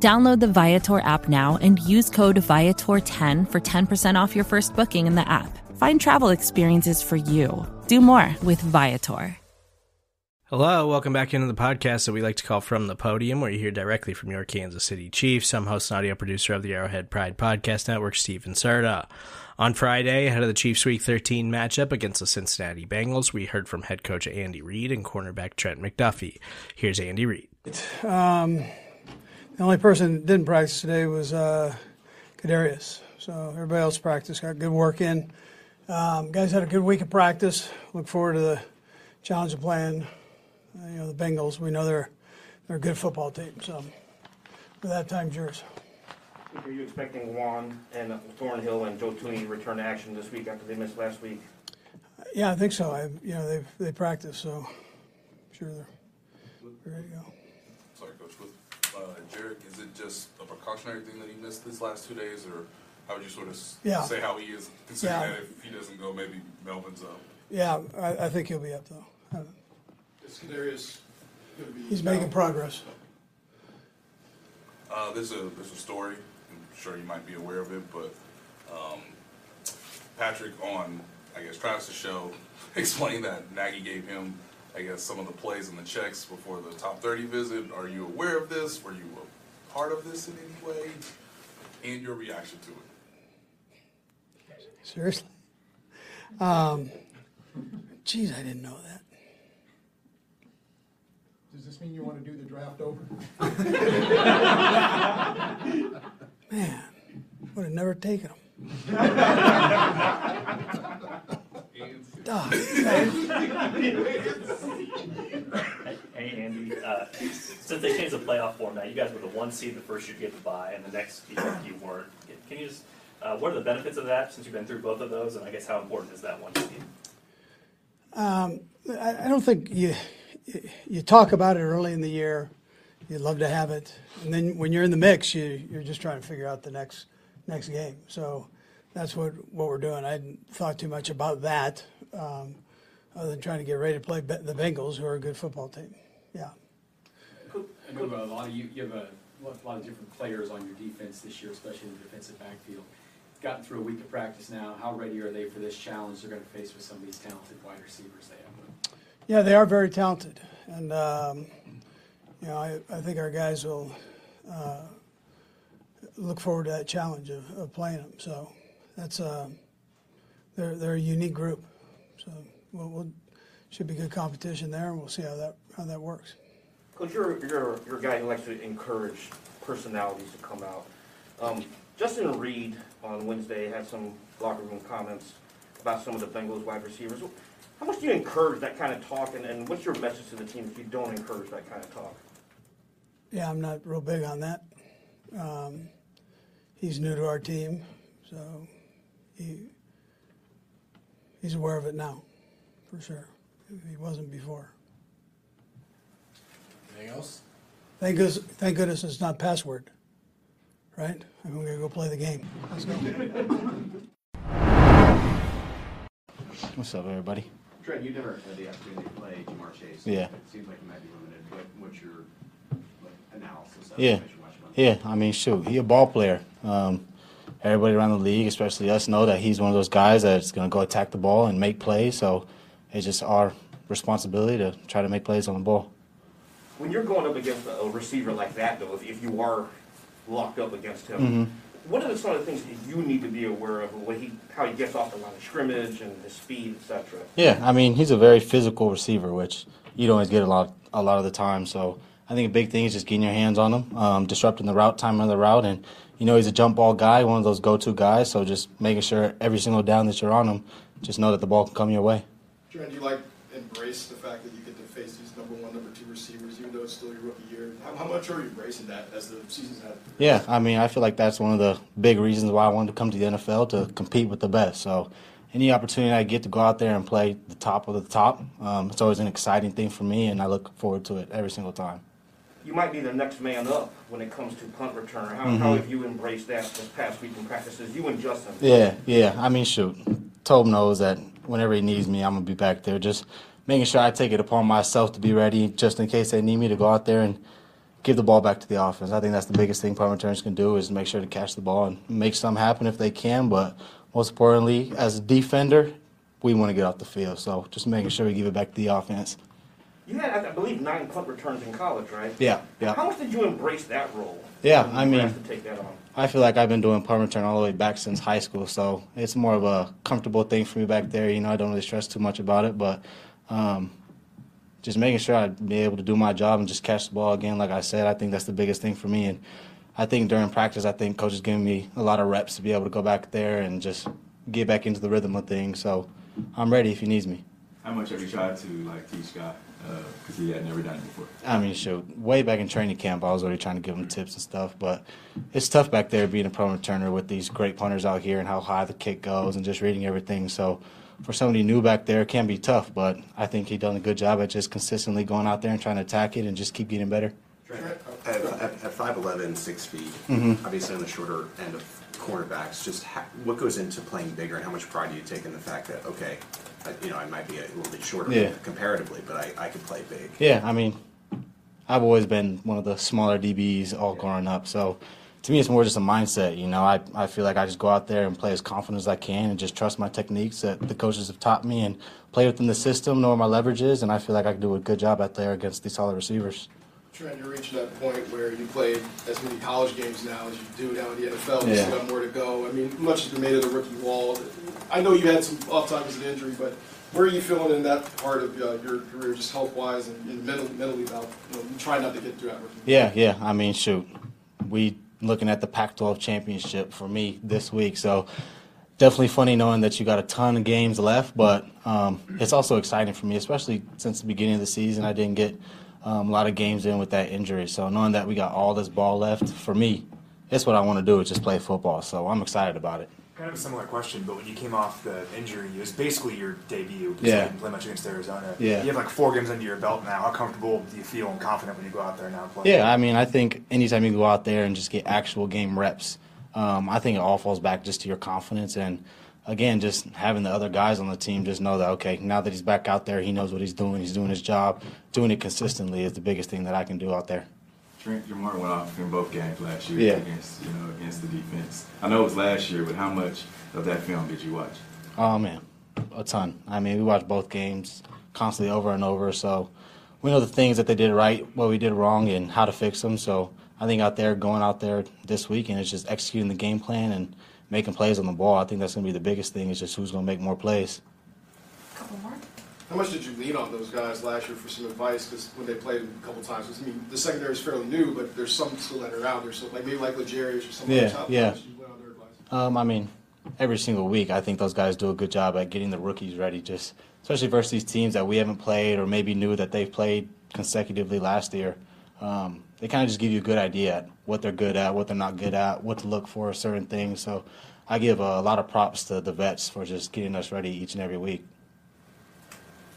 Download the Viator app now and use code Viator10 for 10% off your first booking in the app. Find travel experiences for you. Do more with Viator. Hello, welcome back into the podcast that we like to call From the Podium, where you hear directly from your Kansas City Chiefs. I'm host and audio producer of the Arrowhead Pride Podcast Network, Stephen Serda. On Friday, ahead of the Chiefs Week 13 matchup against the Cincinnati Bengals, we heard from head coach Andy Reid and cornerback Trent McDuffie. Here's Andy Reid. Um, the only person that didn't practice today was uh, Kadarius. So everybody else practiced, got good work in. Um, guys had a good week of practice. Look forward to the challenge of playing uh, you know, the Bengals, we know they're they're a good football team. So, with that, time's yours. Are you expecting Juan and Thornhill and Joe Thuney to return to action this week after they missed last week? Yeah, I think so. I, you know, they they practice, so I'm sure they're, they're ready to go. Sorry, Coach. With uh, Jarek, is it just a precautionary thing that he missed these last two days, or how would you sort of Yeah. say how he is, considering Yeah. that if he doesn't go, maybe Melvin's up? Yeah, I, I think he'll be up though. Uh, Is Kadarius going to be? He's making progress. Uh, there's a there's a story. I'm sure you might be aware of it, but um, Patrick on I guess Travis' show explained that Nagy gave him I guess some of the plays and the checks before the top 30 visit. Are you aware of this? Were you a part of this in any way? And your reaction to it? Seriously. Um, geez, I didn't know that. Does this mean you want to do the draft over? Man, would have never taken them. Duh. Uh, since they changed the playoff format, you guys were the one seed the first year you get to buy, and the next year you weren't. Can you just, uh, what are the benefits of that, since you've been through both of those, and I guess how important is that one seed? I, I don't think you you talk about it early in the year. You'd love to have it, and then when you're in the mix, you you're just trying to figure out the next next game. So that's what what we're doing. I hadn't thought too much about that, um, other than trying to get ready to play the Bengals, who are a good football team. Yeah. I know a lot of you, you have a lot lot of different players on your defense this year, especially in the defensive backfield. Gotten through a week of practice now. How ready are they for this challenge they're going to face with some of these talented wide receivers they have? Yeah, they are very talented, and um, you know I, I think our guys will uh, look forward to that challenge of, of playing them. So that's uh, they're they're a unique group. So we'll, we'll should be good competition there, and we'll see how that how that works. Coach, you're, you're, you're a guy who likes to encourage personalities to come out. Um, Justin Reid on Wednesday had some locker room comments about some of the Bengals wide receivers. How much do you encourage that kind of talk, and, and what's your message to the team if you don't encourage that kind of talk? Yeah, I'm not real big on that. Um, he's new to our team, so he he's aware of it now, for sure. He wasn't before. Anything else? Thank goodness, thank goodness it's not password, right? I'm gonna go play the game. Let's go. What's up, everybody? Trent, you never had the opportunity to play Ja'Marr Chase. Yeah. It seems like you might be limited. What, what's your like, analysis of Yeah, it as you watch him yeah. I mean, shoot, he a ball player. Um, everybody around the league, especially us, know that he's one of those guys that's going to go attack the ball and make plays. So it's just our responsibility to try to make plays on the ball. When you're going up against a a receiver like that, though, if, if you are locked up against him, Mhm. what are the sort of things that you need to be aware of, what he, how he gets off the line of scrimmage and his speed, etc.? Yeah, I mean, he's a very physical receiver, which you don't always get a lot, a lot of the time. So I think a big thing is just getting your hands on him, um, disrupting the route, time of the route, and you know he's a jump ball guy, one of those go-to guys. So just making sure every single down that you're on him, just know that the ball can come your way. Trent, do you like embrace the fact that you get to face these number one, number two receivers, even though it's still your rookie year? How, how much are you embracing that as the season's had? Yeah, I mean, I feel like that's one of the big reasons why I wanted to come to the NFL to compete with the best. So, any opportunity I get to go out there and play the top of the top, um, it's always an exciting thing for me, and I look forward to it every single time. You might be the next man up when it comes to punt return. How, Mhm. how have you embraced that this past week in practices? You and Justin. Yeah, yeah. I mean, shoot, Toub knows that whenever he needs me, I'm gonna be back there. Just making sure I take it upon myself to be ready, just in case they need me to go out there and give the ball back to the offense. I think that's the biggest thing punt returners can do is make sure to catch the ball and make something happen if they can. But most importantly, as a defender, we want to get off the field. So just making sure we give it back to the offense. You had, I believe, nine punt returns in college, right? Yeah, yeah. How much did you embrace that role? Yeah, I mean- asked to take that on. I feel like I've been doing punt return all the way back since high school, so it's more of a comfortable thing for me back there. You know, I don't really stress too much about it, but um, just making sure I'd be able to do my job and just catch the ball again. Like I said, I think that's the biggest thing for me. And I think during practice, I think coach is giving me a lot of reps to be able to go back there and just get back into the rhythm of things. So I'm ready if he needs me. How much have you tried to like teach Scott? Because he had never done it before. I mean, shoot, way back in training camp, I was already trying to give him tips and stuff, but it's tough back there being a pro returner with these great punters out here and how high the kick goes and just reading everything. So for somebody new back there, it can be tough, but I think he done a good job at just consistently going out there and trying to attack it and just keep getting better. At, at, at 5'11", 6 feet, Mhm. obviously on the shorter end of cornerbacks, just ha- what goes into playing bigger and how much pride do you take in the fact that, okay, I, you know, I might be a little bit shorter Yeah. comparatively, but I, I could play big. Yeah, I mean, I've always been one of the smaller DBs all growing up. So to me, it's more just a mindset. You know, I, I feel like I just go out there and play as confident as I can and just trust my techniques that the coaches have taught me and play within the system, know where my leverage is, and I feel like I can do a good job out there against these solid receivers. Trent, you're reaching that point where you played as many college games now as you do now in the NFL. You Yeah. still got more to go. I mean, much has been made of the rookie wall. I know you had some off times as an injury, but where are you feeling in that part of uh, your career, just health wise and, and mentally, mentally about you know, trying not to get through that rookie? Yeah, yeah. I mean, shoot, we looking at the Pac-12 championship for me this week, so definitely funny knowing that you got a ton of games left. But um, it's also exciting for me, especially since the beginning of the season. I didn't get um, a lot of games in with that injury, so knowing that we got all this ball left for me, it's what I want to do is just play football. So I'm excited about it. Kind of a similar question, but when you came off the injury, it was basically your debut. because Yeah. You didn't play much against Arizona. Yeah. You have like four games under your belt now. How comfortable do you feel and confident when you go out there now and play? Yeah, I mean, I think anytime you go out there and just get actual game reps, um, I think it all falls back just to your confidence and again, just having the other guys on the team just know that okay, now that he's back out there, he knows what he's doing. He's doing his job, doing it consistently is the biggest thing that I can do out there. Trent Ja'Marr went off in both games last year Yeah. against you know against the defense. I know it was last year, but how much of that film did you watch? Oh man, a ton. I mean, we watched both games constantly over and over, so we know the things that they did right, what we did wrong, and how to fix them. So I think out there, going out there this weekend is just executing the game plan and making plays on the ball. I think that's going to be the biggest thing. Is just who's going to make more plays. How much did you lean on those guys last year for some advice? Because when they played a couple times, I mean, the secondary is fairly new, but there's some still that are out there. So like maybe like L'Jarius or some Yeah. How yeah. much did you lean on their advice? Um, I mean, every single week, I think those guys do a good job at getting the rookies ready. Just especially versus these teams that we haven't played or maybe knew that they've played consecutively last year. Um, they kind of just give you a good idea at what they're good at, what they're not good at, what to look for, certain things. So I give a lot of props to the vets for just getting us ready each and every week.